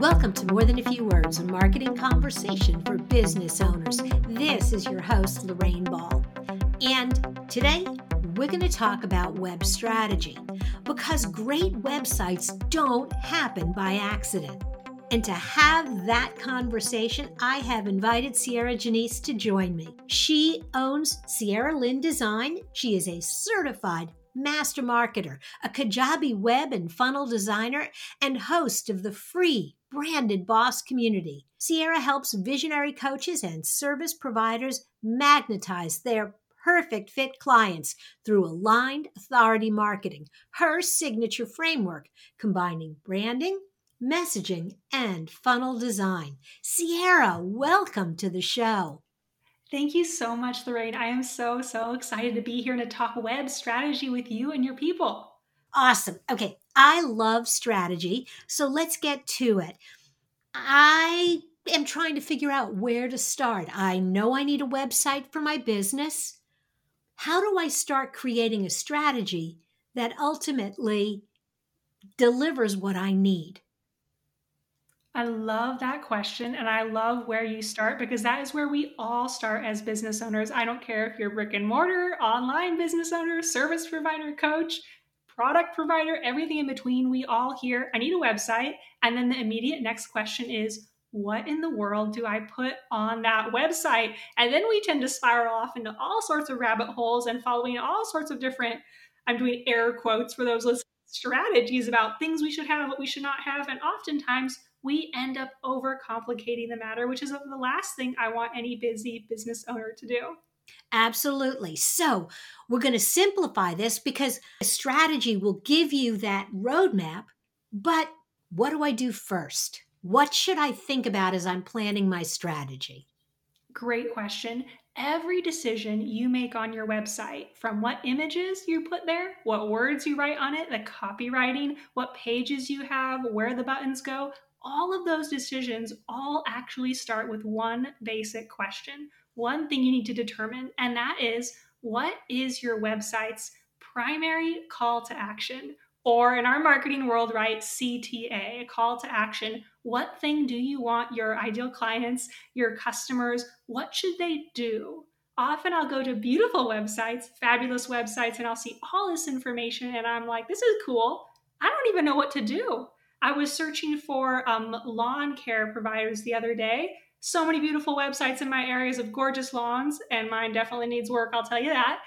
Welcome to More Than a Few Words, a marketing conversation for business owners. This is your host, Lorraine Ball. And today, we're going to talk about web strategy because great websites don't happen by accident. And to have that conversation, I have invited Sierra Janisse to join me. She owns Sierra Lin Design. She is a certified master marketer, a Kajabi web and funnel designer, and host of the free branded boss community. Sierra helps visionary coaches and service providers magnetize their perfect fit clients through aligned authority marketing, her signature framework combining branding, messaging, and funnel design. Sierra, welcome to the show. Thank you so much, Lorraine. I am so, so excited to be here and to talk web strategy with you and your people. Awesome. Okay. I love strategy. So let's get to it. I am trying to figure out where to start. I know I need a website for my business. How do I start creating a strategy that ultimately delivers what I need? I love that question and I love where you start because that is where we all start as business owners. I don't care if you're brick and mortar, online business owner, service provider, coach, product provider, everything in between. We all hear, I need a website. And then the immediate next question is, what in the world do I put on that website? And then we tend to spiral off into all sorts of rabbit holes and following all sorts of different, I'm doing air quotes for those listening, strategies about things we should have, what we should not have. And oftentimes, we end up overcomplicating the matter, which is the last thing I want any busy business owner to do. Absolutely. So, we're going to simplify this because a strategy will give you that roadmap. But what do I do first? What should I think about as I'm planning my strategy? Great question. Every decision you make on your website, from what images you put there, what words you write on it, the copywriting, what pages you have, where the buttons go, all of those decisions all actually start with one basic question, one thing you need to determine, and that is what is your website's primary call to action? Or in our marketing world, right, CTA, call to action. What thing do you want your ideal clients, your customers, what should they do? Often I'll go to beautiful websites, fabulous websites, and I'll see all this information, and I'm like, this is cool. I don't even know what to do. I was searching for um, lawn care providers the other day. So many beautiful websites in my areas of gorgeous lawns, and mine definitely needs work, I'll tell you that.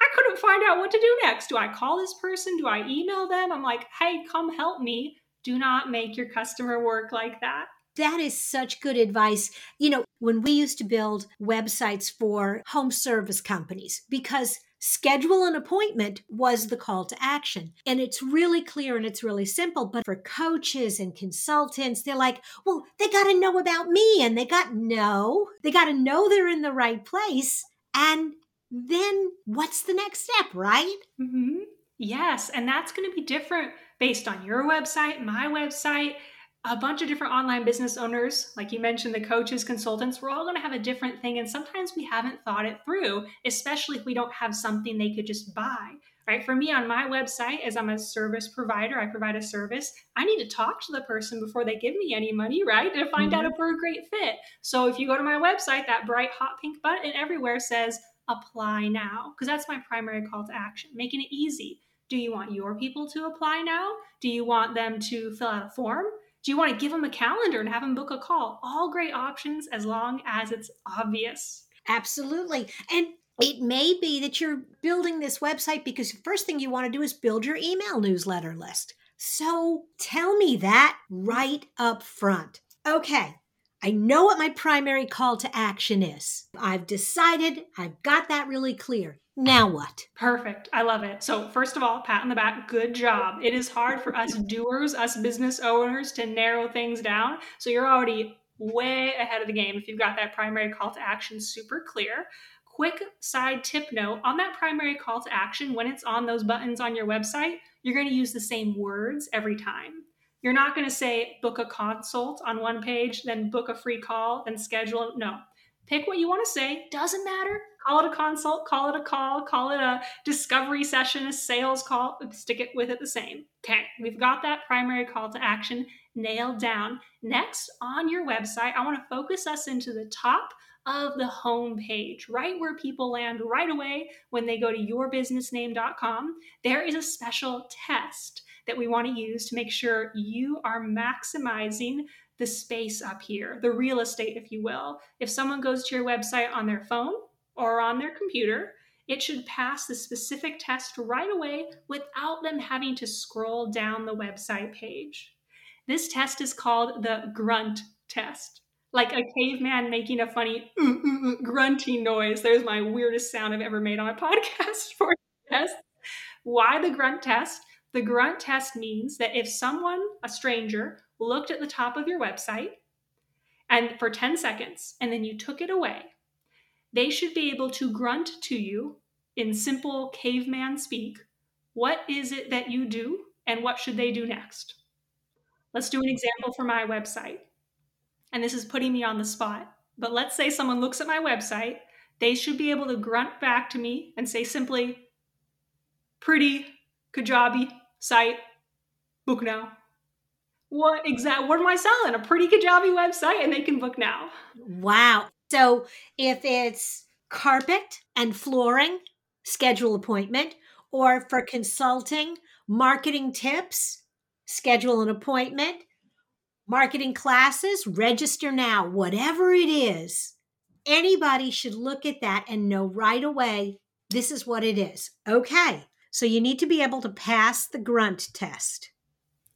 I couldn't find out what to do next. Do I call this person? Do I email them? I'm like, hey, come help me. Do not make your customer work like that. That is such good advice. You know, when we used to build websites for home service companies, because schedule an appointment was the call to action. And it's really clear and it's really simple. But for coaches and consultants, they're like, well, they got to know about me. And they got no, they got to know they're in the right place. And then what's the next step, right? Mm-hmm. Yes. And that's going to be different based on your website, my website a bunch of different online business owners, like you mentioned, the coaches, consultants, we're all going to have a different thing. And sometimes we haven't thought it through, especially if we don't have something they could just buy. Right. For me on my website, as I'm a service provider, I provide a service. I need to talk to the person before they give me any money, right? To find mm-hmm. out if we're a great fit. So if you go to my website, that bright hot pink button everywhere says apply now, because that's my primary call to action, making it easy. Do you want your people to apply now? Do you want them to fill out a form? Do you want to give them a calendar and have them book a call? All great options as long as it's obvious. Absolutely. And it may be that you're building this website because the first thing you want to do is build your email newsletter list. So tell me that right up front. Okay, I know what my primary call to action is. I've decided, I've got that really clear. Now what? Perfect. I love it. So, first of all, pat on the back, good job. It is hard for us doers, us business owners to narrow things down. So, you're already way ahead of the game if you've got that primary call to action super clear. Quick side tip note on that primary call to action, when it's on those buttons on your website, you're going to use the same words every time. You're not going to say book a consult on one page, then book a free call, then schedule. No, Pick what you want to say, doesn't matter. Call it a consult, call it a call, call it a discovery session, a sales call, stick it with it the same. Okay, we've got that primary call to action nailed down. Next, on your website, I want to focus us into the top of the home page, right where people land right away when they go to yourbusinessname.com. There is a special test that we want to use to make sure you are maximizing the space up here, the real estate, if you will. If someone goes to your website on their phone or on their computer, it should pass the specific test right away without them having to scroll down the website page. This test is called the grunt test. Like a caveman making a funny grunting noise. There's my weirdest sound I've ever made on a podcast for test. Why the grunt test? The grunt test means that if someone, a stranger, looked at the top of your website and for 10 seconds and then you took it away, they should be able to grunt to you in simple caveman speak what is it that you do and what should they do next. Let's do an example for my website. And this is putting me on the spot. But let's say someone looks at my website, they should be able to grunt back to me and say simply, pretty, Kajabi, site, book now. What exact what am I selling? A pretty Kajabi website and they can book now. Wow. So if it's carpet and flooring, schedule appointment, or for consulting, marketing tips, schedule an appointment, marketing classes, register now, whatever it is. Anybody should look at that and know right away this is what it is. Okay. So you need to be able to pass the grunt test.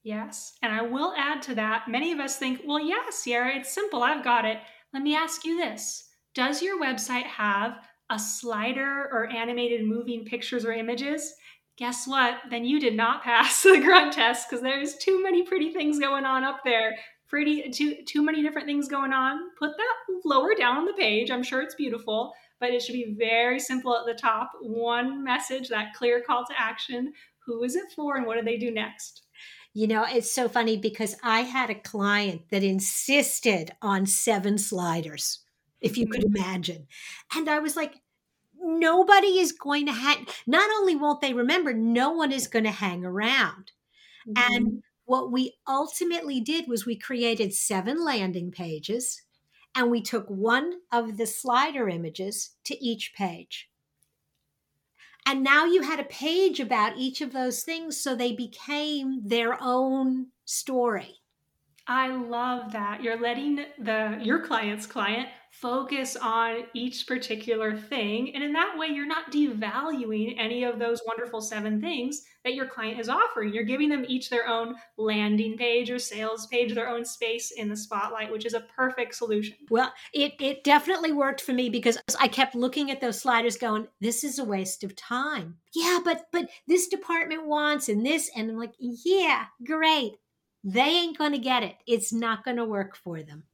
Yes. And I will add to that many of us think, well, yeah, Sierra, it's simple. I've got it. Let me ask you this Does your website have a slider or animated moving pictures or images? Guess what? Then you did not pass the grunt test because there's too many pretty things going on up there. Pretty too too many different things going on. Put that lower down on the page. I'm sure it's beautiful, but it should be very simple at the top. One message, that clear call to action. Who is it for and what do they do next? You know, it's so funny because I had a client that insisted on seven sliders, if you could mm-hmm. imagine. And I was like, nobody is going to hang, not only won't they remember, no one is going to hang around. Mm-hmm. And what we ultimately did was we created seven landing pages and we took one of the slider images to each page. And now you had a page about each of those things, so they became their own story. I love that. You're letting the your client's client focus on each particular thing. And in that way, you're not devaluing any of those wonderful seven things that your client is offering. You're giving them each their own landing page or sales page, their own space in the spotlight, which is a perfect solution. Well, it, it definitely worked for me because I kept looking at those sliders going, this is a waste of time. Yeah, but but this department wants and this and I'm like, yeah, great. They ain't going to get it. It's not going to work for them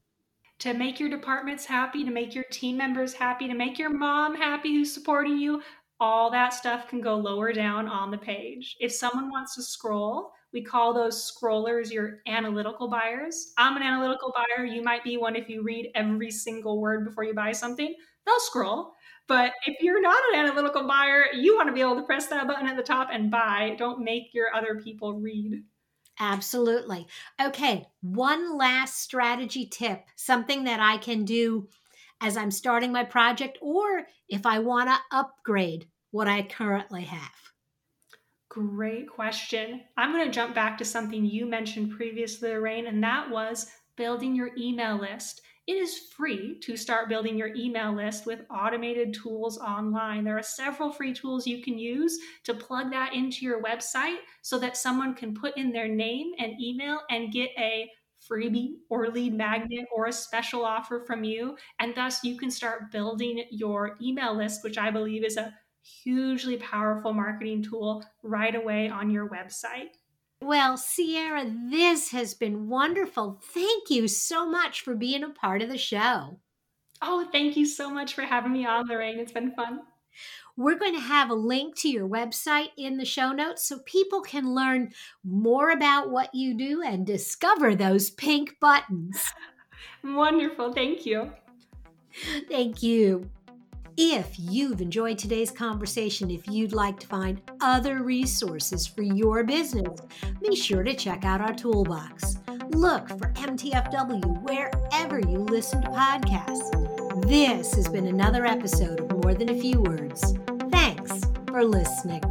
to make your departments happy, to make your team members happy, to make your mom happy who's supporting you, all that stuff can go lower down on the page. If someone wants to scroll, we call those scrollers your analytical buyers. I'm an analytical buyer. You might be one if you read every single word before you buy something. They'll scroll. But if you're not an analytical buyer, you want to be able to press that button at the top and buy. Don't make your other people read. Absolutely. Okay, one last strategy tip, something that I can do as I'm starting my project or if I want to upgrade what I currently have. Great question. I'm going to jump back to something you mentioned previously, Lorraine, and that was building your email list. It is free to start building your email list with automated tools online. There are several free tools you can use to plug that into your website so that someone can put in their name and email and get a freebie or lead magnet or a special offer from you. And thus you can start building your email list, which I believe is a hugely powerful marketing tool right away on your website. Well, Sierra, this has been wonderful. Thank you so much for being a part of the show. Oh, thank you so much for having me on, Lorraine. It's been fun. We're going to have a link to your website in the show notes so people can learn more about what you do and discover those pink buttons. Wonderful. Thank you. Thank you. If you've enjoyed today's conversation, if you'd like to find other resources for your business, be sure to check out our toolbox. Look for MTFW wherever you listen to podcasts. This has been another episode of More Than a Few Words. Thanks for listening.